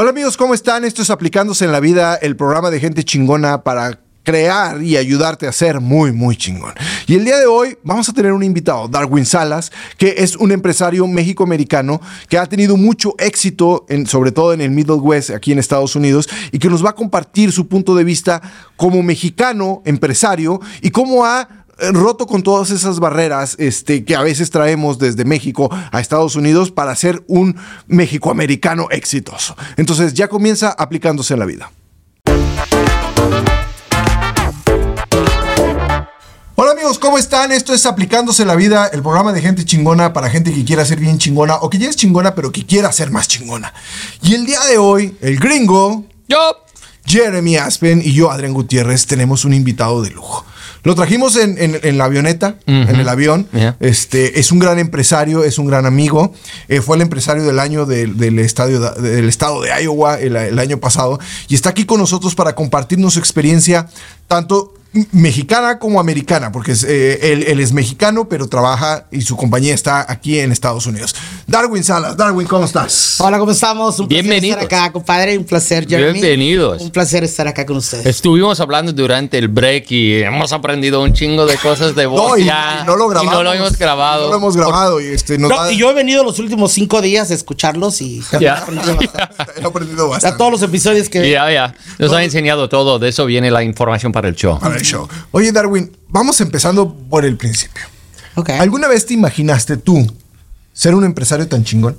Hola amigos, ¿cómo están? Esto es Aplicándose en la Vida, el programa de gente chingona para crear y ayudarte a ser muy, muy chingón. Y el día de hoy vamos a tener un invitado, Darwin Salas, que es un empresario méxico-americano que ha tenido mucho éxito, sobre todo en el Middle West, aquí en Estados Unidos, y que nos va a compartir su punto de vista como mexicano empresario y cómo ha roto con todas esas barreras este, que a veces traemos desde México a Estados Unidos para ser un mexicoamericano exitoso. Entonces ya comienza aplicándose en la vida. Hola amigos, ¿cómo están? Esto es Aplicándose la Vida, el programa de gente chingona para gente que quiera ser bien chingona o que ya es chingona pero que quiera ser más chingona. Y el día de hoy, el gringo, yo, Jeremy Aspen y yo, Adrián Gutiérrez, tenemos un invitado de lujo. Lo trajimos en, la avioneta, en el avión. Este, es un gran empresario, es un gran amigo. Eh, fue el empresario del año del, estadio, del estado de Iowa el, año pasado. Y está aquí con nosotros para compartirnos su experiencia, tanto mexicana como americana, porque eh, él, es mexicano, pero trabaja y su compañía está aquí en Estados Unidos. Darwin Salas, Darwin, ¿cómo estás? Hola, ¿cómo estamos? Un placer estar acá, compadre. Un placer, Jeremy. Bienvenidos. Un placer estar acá con ustedes. Estuvimos hablando durante el break y hemos aprendido un chingo de cosas de voz. No, y, no lo grabamos. Y no lo hemos grabado. No lo hemos grabado. y, este, y yo he venido los últimos cinco días a escucharlos y he aprendido bastante. todos los episodios que... Ya, ya. Nos ha enseñado todo. De eso viene la información para el show. Para el show. Oye, Darwin, vamos empezando por el principio. ¿Alguna vez te imaginaste tú ser un empresario tan chingón?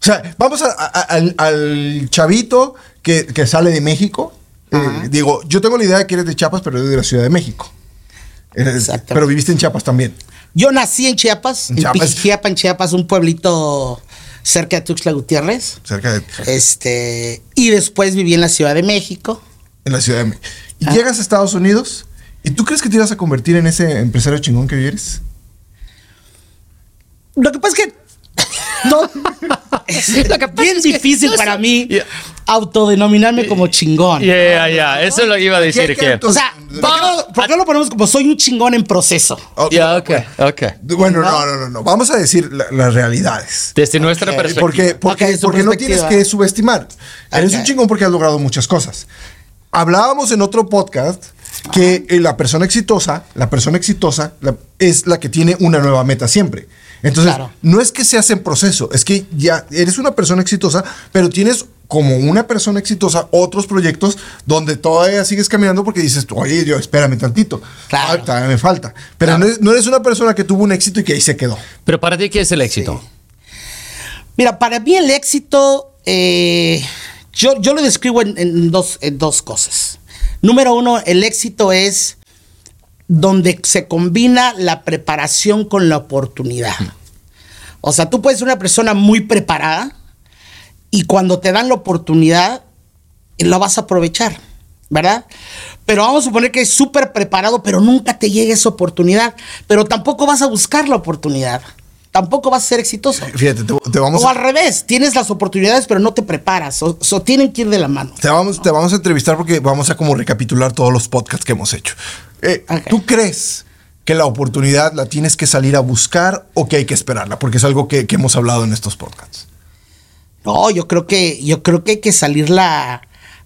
O sea, vamos al, chavito que, sale de México. Eh, digo, yo tengo la idea de que eres de Chiapas, pero eres de la Ciudad de México. pero viviste en Chiapas también. Yo nací en Chiapas, en, Chiapas. en Chiapas, un pueblito cerca de Tuxtla Gutiérrez. Cerca de. Este, y después viví en la Ciudad de México. En la Ciudad de México. Y ah. llegas a Estados Unidos ¿Y tú crees que te ibas a convertir en ese empresario chingón que hoy eres? Lo que pasa es que no, es bien difícil para mí autodenominarme como chingón. Ya, ya, eso es lo que iba a decir. que, o sea, ¿por qué, no, lo ponemos como soy un chingón en proceso? Ya, ok, ok. Bueno, no, no, no, no. Vamos a decir las realidades. Desde nuestra perspectiva. Porque, porque, porque no tienes que subestimar. Eres un chingón porque has logrado muchas cosas. Hablábamos en otro podcast que la persona exitosa, la persona exitosa es la que tiene una nueva meta siempre. Entonces, no es que seas en proceso, es que ya eres una persona exitosa, pero tienes como una persona exitosa otros proyectos donde todavía sigues caminando porque dices, oye, yo espérame tantito, claro. todavía me falta. Pero no, eres una persona que tuvo un éxito y que ahí se quedó. Pero para ti, ¿qué es el éxito? Mira, para mí el éxito, eh, yo, yo lo describo en, dos, en dos cosas. Número uno, el éxito es donde se combina la preparación con la oportunidad. O sea, tú puedes ser una persona muy preparada y cuando te dan la oportunidad, la vas a aprovechar, ¿verdad? Pero vamos a suponer que es súper preparado, pero nunca te llegue esa oportunidad, pero tampoco vas a buscar la oportunidad tampoco vas a ser exitoso. Fíjate, te, vamos O al revés, tienes las oportunidades, pero no te preparas. O, tienen que ir de la mano. Te vamos, te vamos a entrevistar porque vamos a como recapitular todos los podcasts que hemos hecho. Eh, ¿Tú crees que la oportunidad la tienes que salir a buscar o que hay que esperarla? Porque es algo que, hemos hablado en estos podcasts. No, yo creo que, yo creo que hay que salirla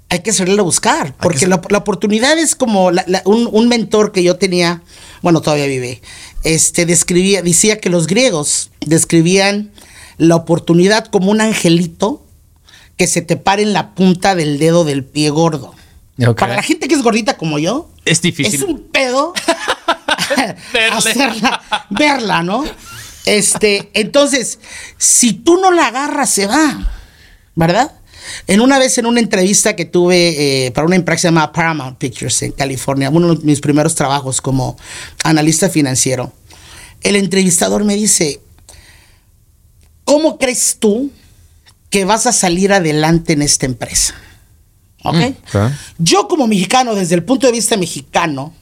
hay que salirla a buscar, porque la, oportunidad es como un, un, mentor que yo tenía, bueno, todavía vive, este, describía, decía que los griegos describían la oportunidad como un angelito que se te pare en la punta del dedo del pie gordo. Para la gente que es gordita como yo, es difícil. Es un pedo hacerla, verla, ¿no? Este, entonces, si tú no la agarras, se va, ¿verdad? En una vez en una entrevista que tuve eh, para una empresa llamada Paramount Pictures en California, uno de mis primeros trabajos como analista financiero, el entrevistador me dice, ¿cómo crees tú que vas a salir adelante en esta empresa? ¿Ok? Mm, Yo como mexicano, desde el punto de vista mexicano,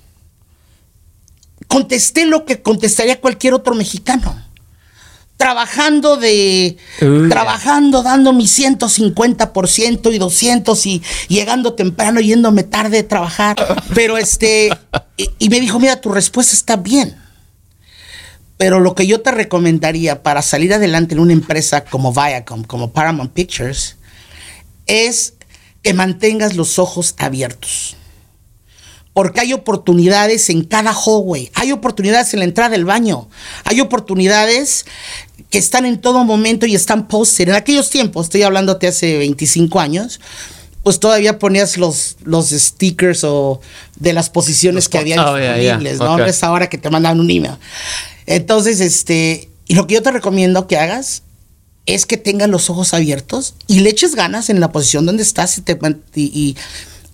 contesté lo que contestaría cualquier otro mexicano. Trabajando de trabajando dando mi 150% y 200 y llegando temprano yéndome tarde a trabajar. Pero este y, me dijo mira tu respuesta está bien. Pero lo que yo te recomendaría para salir adelante en una empresa como Viacom como Paramount Pictures es que mantengas los ojos abiertos. Porque hay oportunidades en cada hallway, hay oportunidades en la entrada del baño, hay oportunidades que están en todo momento y están posted. En aquellos tiempos, estoy hablándote hace 25 años, pues todavía ponías los, los stickers o de las posiciones que había Oh, disponibles, yeah. ¿no? No es ahora que te mandan un email. Entonces, este, y lo que yo te recomiendo que hagas es que tengas los ojos abiertos y le eches ganas en la posición donde estás y, te, y, y-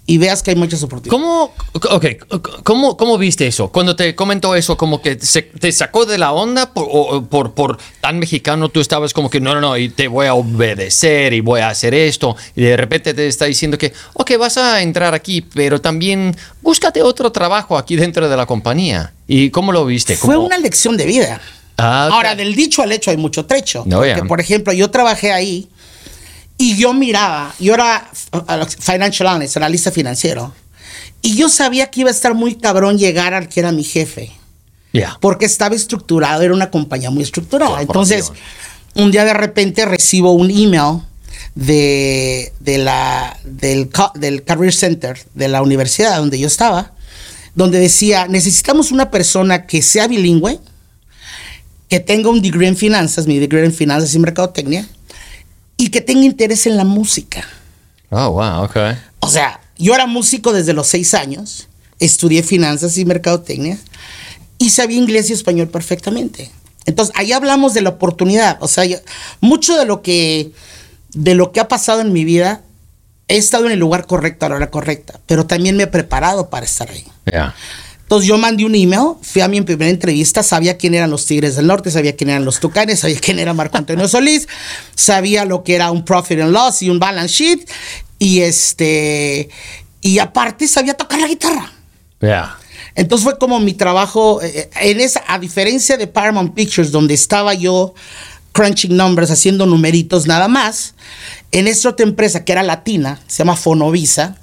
y veas que hay muchas oportunidades. ¿Cómo, okay, ¿cómo, ¿Cómo viste eso? Cuando te comentó eso, como que se- te sacó de la onda por, o- por, por tan mexicano, tú estabas como que no, no, no, y te voy a obedecer y voy a hacer esto. Y de repente te está diciendo que, ok, vas a entrar aquí, pero también búscate otro trabajo aquí dentro de la compañía. ¿Y cómo lo viste? Fue ¿Cómo- una lección de vida. Ah, ok. Ahora, del dicho al hecho hay mucho trecho. No, porque, ya. por ejemplo, yo trabajé ahí y yo miraba, yo era financial analyst, analista financiero, y yo sabía que iba a estar muy cabrón llegar al que era mi jefe. Ya. porque estaba estructurado, era una compañía muy estructurada. Entonces, un día de repente recibo un email de, de la, del, del Career Center de la universidad donde yo estaba, donde decía, necesitamos una persona que sea bilingüe, que tenga un degree en finanzas, mi degree en finanzas y mercadotecnia, y que tenga interés en la música. Oh, wow, ok. O sea, yo era músico desde los seis años, estudié finanzas y mercadotecnia y sabía inglés y español perfectamente. Entonces, ahí hablamos de la oportunidad. O sea, yo- mucho de lo que de lo que ha pasado en mi vida, he estado en el lugar correcto a la hora correcta, pero también me he preparado para estar ahí. Ya. Entonces yo mandé un email, fui a mi primera entrevista, sabía quién eran los Tigres del Norte, sabía quién eran los Tucanes, sabía quién era Marco Antonio Solís, sabía lo que era un profit and loss y un balance sheet, y este, y aparte sabía tocar la guitarra. Ya. Entonces fue como mi trabajo, eh, en esa, a diferencia de Paramount Pictures, donde estaba yo crunching numbers, haciendo numeritos nada más, en esta otra empresa que era latina, se llama Fonovisa,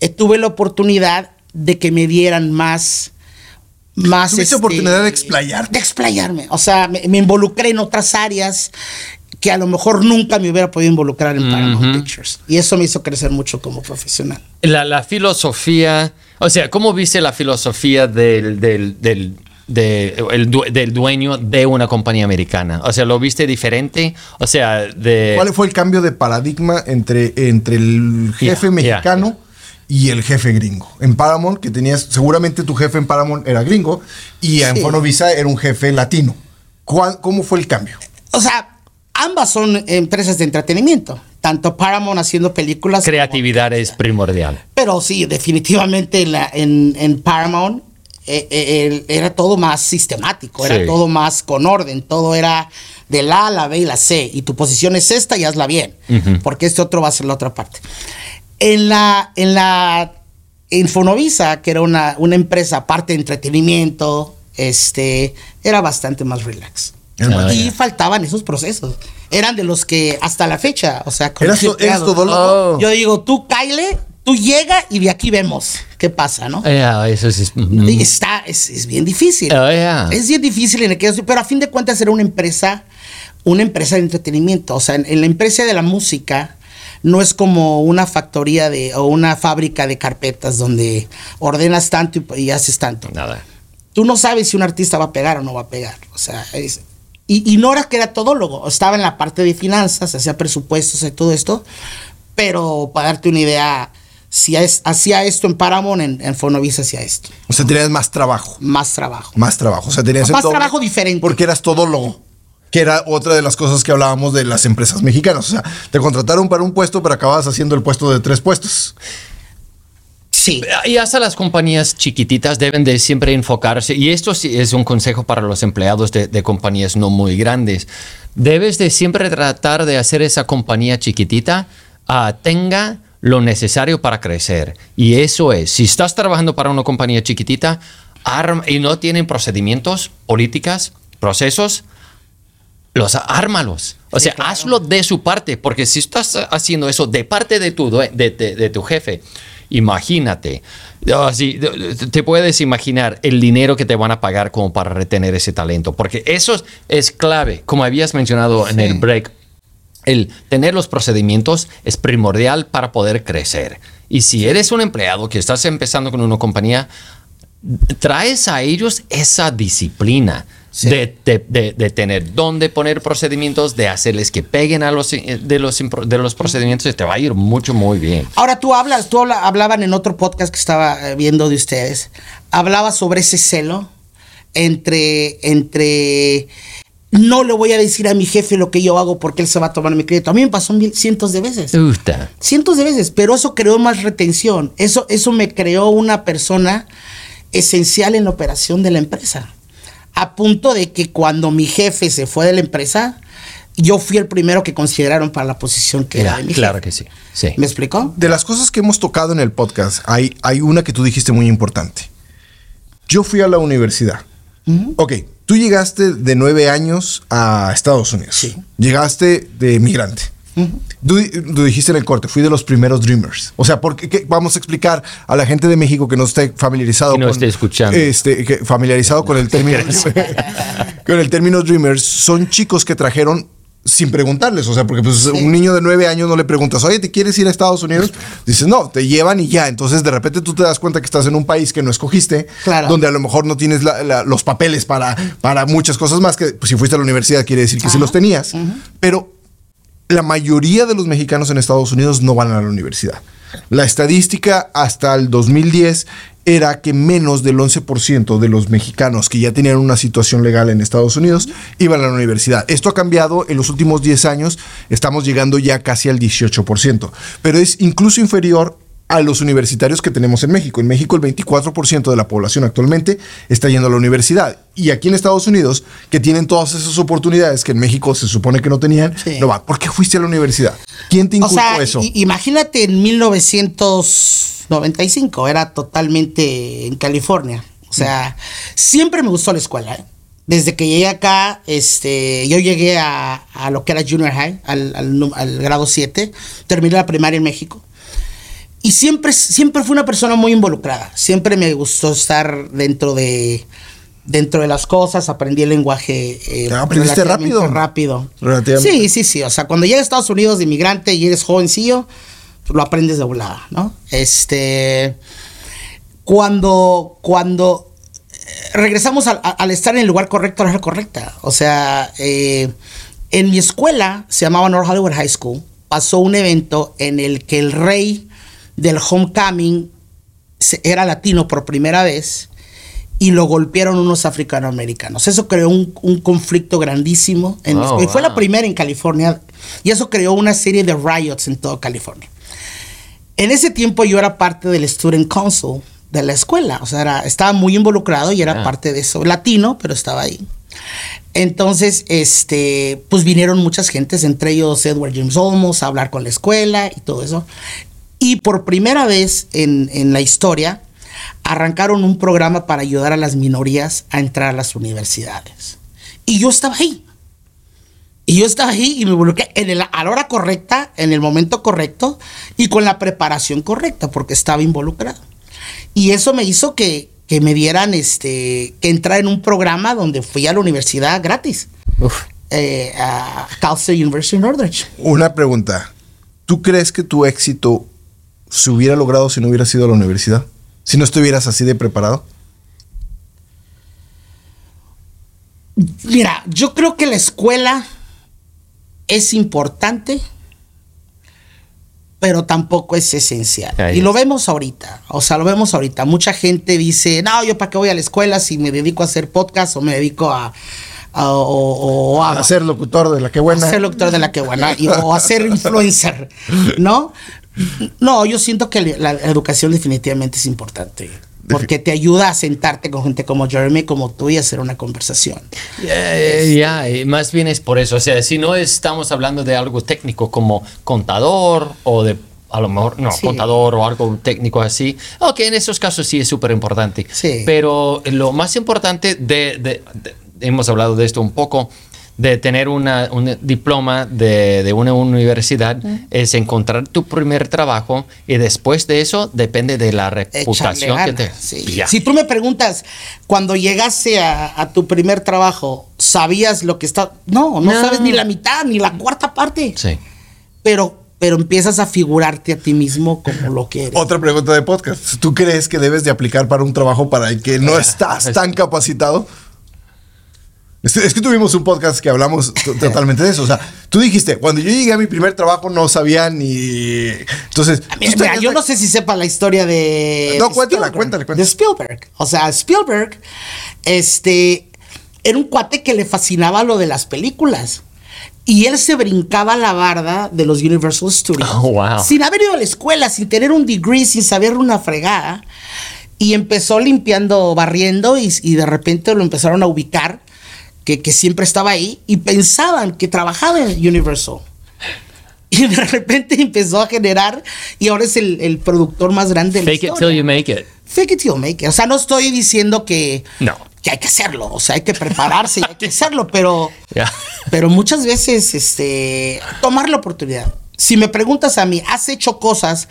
eh, tuve la oportunidad de que me dieran más... más Tuviste este, oportunidad de explayarte. De explayarme. O sea, me, me involucré en otras áreas que a lo mejor nunca me hubiera podido involucrar en Paramount Pictures. Y eso me hizo crecer mucho como profesional. La, la filosofía, o sea, ¿cómo viste la filosofía del, del, del, de- el due- del dueño de una compañía americana? O sea, ¿lo viste diferente? O sea, de... ¿Cuál fue el cambio de paradigma entre, entre el jefe Yeah, mexicano y el jefe gringo? En Paramount, que tenías, seguramente tu jefe en Paramount era gringo y en Sí. Fonovisa era un jefe latino. ¿Cuál- ¿Cómo fue el cambio? O sea, ambas son empresas de entretenimiento. Tanto Paramount haciendo películas. como- Creatividad es primordial. pero sí, definitivamente en, la- en- en Paramount eh, eh, el- era todo más sistemático, era Sí. todo más con orden, todo era de la A a la B y la C. Y tu posición es esta y hazla bien, porque este otro va a ser la otra parte. En la, en la en Fonovisa, que era una, una empresa aparte de entretenimiento, este, era bastante más relax. Ah, y faltaban esos procesos. Eran de los que hasta la fecha, o sea, con ¿Eras, to- eras empleados. todólogo? Oh. Yo digo, tú, Kyle, tú llega y de aquí vemos qué pasa, ¿no? Eso sí es... mm. Está, es, es bien difícil. Oh, yeah. Es bien difícil en aquellos, pero a fin de cuentas era una empresa, una empresa de entretenimiento. O sea, en, en la empresa de la música no es como una factoría de, o una fábrica de carpetas donde ordenas tanto y, y haces tanto. Nada. Tú no sabes si un artista va a pegar o no va a pegar. O sea, es- y, y Nora que era todólogo, estaba en la parte de finanzas, hacía presupuestos y todo esto, pero para darte una idea, si es- hacía esto en Paramount, en, en Fonovisa hacía esto. O sea, tenías más trabajo. Más trabajo. Más trabajo. O sea, tenías Más trabajo diferente. Porque eras todólogo. Que era otra de las cosas que hablábamos de las empresas mexicanas. O sea, te contrataron para un puesto, pero acababas haciendo el puesto de tres puestos. Sí. Y hasta las compañías chiquititas deben de siempre enfocarse, y esto sí es un consejo para los empleados de, compañías no muy grandes, debes de siempre tratar de hacer esa compañía chiquitita ah, tenga lo necesario para crecer. Y eso es, si estás trabajando para una compañía chiquitita y no tienen procedimientos, políticas, procesos, los ármalos. O sea, hazlo de su parte, porque si estás haciendo eso de parte de tu, de, de- de tu jefe, imagínate, así, de- te puedes imaginar el dinero que te van a pagar como para retener ese talento, porque eso es, es clave, como habías mencionado en el break. el tener los procedimientos es primordial para poder crecer. Y si eres un empleado que estás empezando con una compañía, traes a ellos esa disciplina. Sí. De, de- de- de tener dónde poner procedimientos, de hacerles que peguen a los, eh, de, los, de los procedimientos, y te va a ir mucho, muy bien. Ahora tú hablas, tú habla- hablaban en otro podcast que estaba eh, viendo de ustedes, hablaba sobre ese celo entre, entre, no le voy a decir a mi jefe lo que yo hago porque él se va a tomar mi crédito. A mí me pasó mil- cientos de veces. Gusta. Cientos de veces, pero eso creó más retención. Eso, eso me creó una persona esencial en la operación de la empresa. A punto de que cuando mi jefe se fue de la empresa, yo fui el primero que consideraron para la posición que era Ya, de mi claro jefe. que sí. sí. ¿Me explicó? De las cosas que hemos tocado en el podcast, hay, hay una que tú dijiste muy importante. Yo fui a la universidad. Ok, tú llegaste de nueve años a Estados Unidos. Sí. Llegaste de migrante. di- tú dijiste en el corte, fui de los primeros Dreamers. O sea, porque qué- vamos a explicar a la gente de México que no esté familiarizado Que no con, esté escuchando. Este, que- familiarizado con el término con el término Dreamers, son chicos que trajeron sin preguntarles, o sea, porque pues un niño de nueve años no le preguntas, oye, ¿te quieres ir a Estados Unidos? Dices, no, te llevan y ya. Entonces, de repente tú te das cuenta que estás en un país que no escogiste, Claro. donde a lo mejor no tienes la- la- los papeles para, para muchas cosas más, que pues, si fuiste a la universidad quiere decir que sí los tenías, pero la mayoría de los mexicanos en Estados Unidos no van a la universidad. La estadística hasta el 2010 era que menos del 11% de los mexicanos que ya tenían una situación legal en Estados Unidos iban a la universidad. Esto ha cambiado en los últimos 10 años, estamos llegando ya casi al 18%, pero es incluso inferior a los universitarios que tenemos en México. En México el 24% de la población actualmente está yendo a la universidad. Y aquí en Estados Unidos, que tienen todas esas oportunidades que en México se supone que no tenían, Sí. no va. ¿Por qué fuiste a la universidad? ¿Quién te O inculcó sea, eso? imagínate en 1995, era totalmente en California. O sea, siempre me gustó la escuela. ¿eh? Desde que llegué acá, este, yo llegué a, a lo que era junior high, al, al grado 7, terminé la primaria en México. Y siempre, siempre fui una persona muy involucrada. Siempre me gustó estar dentro de, dentro de las cosas. Aprendí el lenguaje. eh, ¿aprendiste rápido? rápido. Relativamente. Sí, sí, sí. O sea, cuando llegas a Estados Unidos de inmigrante y eres jovencillo, pues lo aprendes de volada, ¿no? Este. Cuando. Cuando. eh, Regresamos al estar en el lugar correcto, a la hora correcta. O sea, eh, en mi escuela, se llamaba North Hollywood High School, pasó un evento en el que el rey del homecoming era latino por primera vez y lo golpearon unos africanoamericanos. Eso creó un, un conflicto grandísimo. En Oh, y fue la wow. primera en California. Y eso creó una serie de riots en toda California. En ese tiempo yo era parte del Student Council de la escuela. O sea, era- estaba muy involucrado y era Ah. parte de eso. Latino, pero estaba ahí. Entonces, este, pues vinieron muchas gentes, entre ellos Edward James Olmos, a hablar con la escuela y todo eso. Y por primera vez en, en la historia, arrancaron un programa para ayudar a las minorías a entrar a las universidades. Y yo estaba ahí. Y yo estaba ahí y me involucré en el- a la hora correcta, en el momento correcto y con la preparación correcta, porque estaba involucrado. Y eso me hizo que, que me dieran, este, que entrar en un programa donde fui a la universidad gratis, Uf. eh, a Cal State University Northridge. Una pregunta. ¿Tú crees que tu éxito se hubiera logrado si no hubieras ido a la universidad? Si no estuvieras así de preparado. Mira, yo creo que la escuela es importante, pero tampoco es esencial. Ahí y lo vemos ahorita, o sea, lo vemos ahorita. Mucha gente dice, no, yo para qué voy a la escuela si me dedico a hacer podcast o me dedico a... a- o, o a, A ser locutor de la que a buena. ser doctor de la que buena y- o a ser influencer, ¿no? No, yo siento que la, la educación definitivamente es importante. Porque te ayuda a sentarte con gente como Jeremy, como tú, y hacer una conversación. Eh, ya, y más bien es por eso. O sea, si no estamos hablando de algo técnico como contador o de, a lo mejor, no, Sí. contador o algo técnico así, ok, en esos casos sí es súper importante. Sí. Pero lo más importante de, de- de- hemos hablado de esto un poco, de tener una, un diploma de, de una universidad es encontrar tu primer trabajo y después de eso depende de la Echarle reputación que te... sí. Si tú me preguntas, cuando llegaste a, a tu primer trabajo, sabías lo que está. No, no, No. sabes ni la mitad, ni la cuarta parte. Sí. Pero, pero empiezas a figurarte a ti mismo como lo que eres. Otra pregunta de podcast. ¿Tú crees que debes de aplicar para un trabajo para el que no estás tan capacitado? Es, es que tuvimos un podcast que hablamos to- totalmente de eso. O sea, tú dijiste, cuando yo llegué a mi primer trabajo no sabía ni... Entonces... Mira, yo no sé si sepa la historia de. No, cuéntala, Spielberg, cuéntala, cuéntala. De Spielberg. O sea, Spielberg, este, era un cuate que le fascinaba lo de las películas. Y él se brincaba la barda de los Universal Studios. Oh, wow. Sin haber ido a la escuela, sin tener un degree, sin saber una fregada. Y empezó limpiando, barriendo, y, y de repente lo empezaron a ubicar, que, que siempre estaba ahí, y pensaban que trabajaba en Universal. Y de repente empezó a generar, y ahora es el, el productor más grande de la Fake it historia. till you make it. Fake it till you make it. O sea, no estoy diciendo que, No. que hay que hacerlo, o sea, hay que prepararse y hay que hacerlo, pero, Ya. pero muchas veces, este, tomar la oportunidad. Si me preguntas a mí, ¿has hecho cosas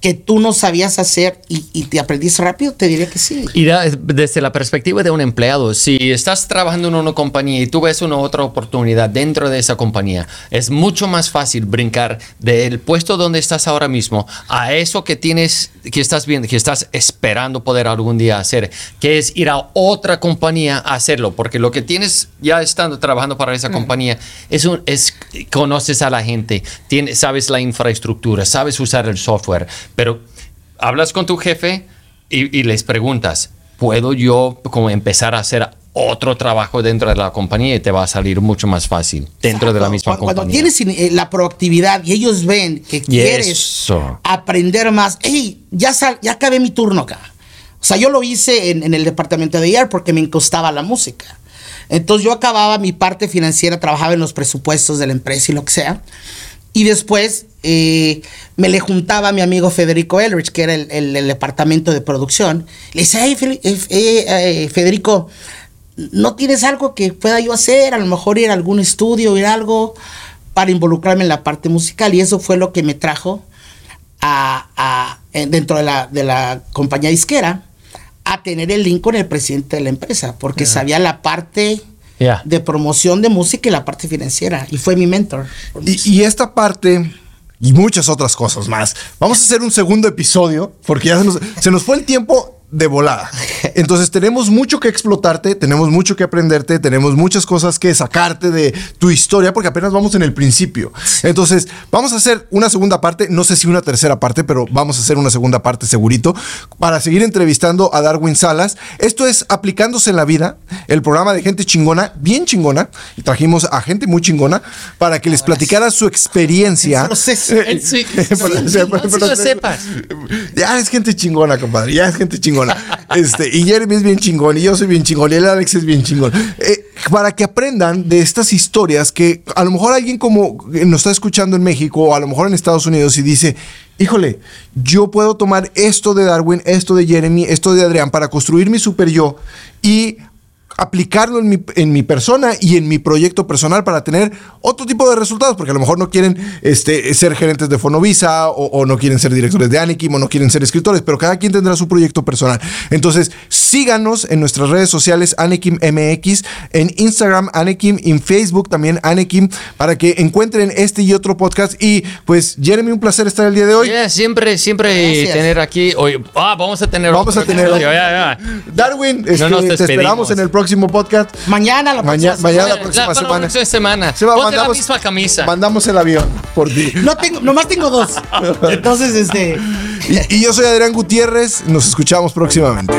que tú no sabías hacer y, y te aprendiste rápido? Te diría que sí. Y da- desde la perspectiva de un empleado, si estás trabajando en una compañía y tú ves una otra oportunidad dentro de esa compañía, es mucho más fácil brincar del puesto donde estás ahora mismo a eso que tienes, que estás viendo, que estás esperando poder algún día hacer, que es ir a otra compañía a hacerlo, porque lo que tienes ya estando trabajando para esa compañía es un, es conoces a la gente, tienes, sabes la infraestructura, sabes usar el software, pero hablas con tu jefe y, y les preguntas, ¿puedo yo como empezar a hacer otro trabajo dentro de la compañía? Y te va a salir mucho más fácil dentro de la misma Cuando- Cuando compañía. tienes eh, la proactividad y ellos ven que quieres eso. aprender más, hey, ya, sal- ya acabé mi turno acá. O sea, yo lo hice en, en el departamento de IR porque me costaba la música. Entonces yo acababa mi parte financiera, trabajaba en los presupuestos de la empresa y lo que sea. Y después eh, me le juntaba a mi amigo Federico Elrich, que era el, el- el departamento de producción. Le dice, hey, eh, eh, Federico, ¿no tienes algo que pueda yo hacer? A lo mejor ir a algún estudio, ir a algo para involucrarme en la parte musical. Y eso fue lo que me trajo a, a- dentro de la, de la compañía disquera a tener el link con el presidente de la empresa, porque sabía la parte De promoción de música y la parte financiera. Y fue mi mentor. Y, y esta parte y muchas otras cosas más. Vamos a hacer un segundo episodio porque ya se nos, se nos fue el tiempo de volada. Entonces tenemos mucho que explotarte, tenemos mucho que aprenderte, tenemos muchas cosas que sacarte de tu historia porque apenas vamos en el principio. Entonces vamos a hacer una segunda parte, no sé si una tercera parte, pero vamos a hacer una segunda parte segurito para seguir entrevistando a Darwin Salas. Esto es Aplicándose en la Vida, el programa de gente chingona, bien chingona, y trajimos a gente muy chingona para que les platicara su experiencia. No, sepas. Ya es gente chingona, compadre. Ya es gente chingona. Este, y Jeremy es bien chingón, y yo soy bien chingón, y el Alex es bien chingón. Eh, para que aprendan de estas historias que a lo mejor alguien como nos está escuchando en México o a lo mejor en Estados Unidos y dice, híjole, yo puedo tomar esto de Darwin, esto de Jeremy, esto de Adrián para construir mi super yo y aplicarlo en mi, en mi persona y en mi proyecto personal para tener otro tipo de resultados, porque a lo mejor no quieren este, ser gerentes de Fonovisa o, o no quieren ser directores de Anikim o no quieren ser escritores, pero cada quien tendrá su proyecto personal. Entonces, síganos en nuestras redes sociales Anikim MX, en Instagram Anikim, en Facebook también Anikim, para que encuentren este y otro podcast. Y pues, Jeremy, un placer estar el día de hoy. Yeah, siempre, siempre Gracias. tener aquí. Hoy, ah, vamos a tener. Vamos otro a tener episodio, otro. ya, ya. Darwin, este, nos te esperamos en el próximo podcast. Mañana, la Maña- próxima mañana- semana. la próxima para la semana. próxima semana. Se va, Ponte mandamos, la misma camisa. Mandamos el avión por ti. No tengo, nomás tengo dos. Entonces, este. Y, y yo soy Adrián Gutiérrez. Nos escuchamos próximamente.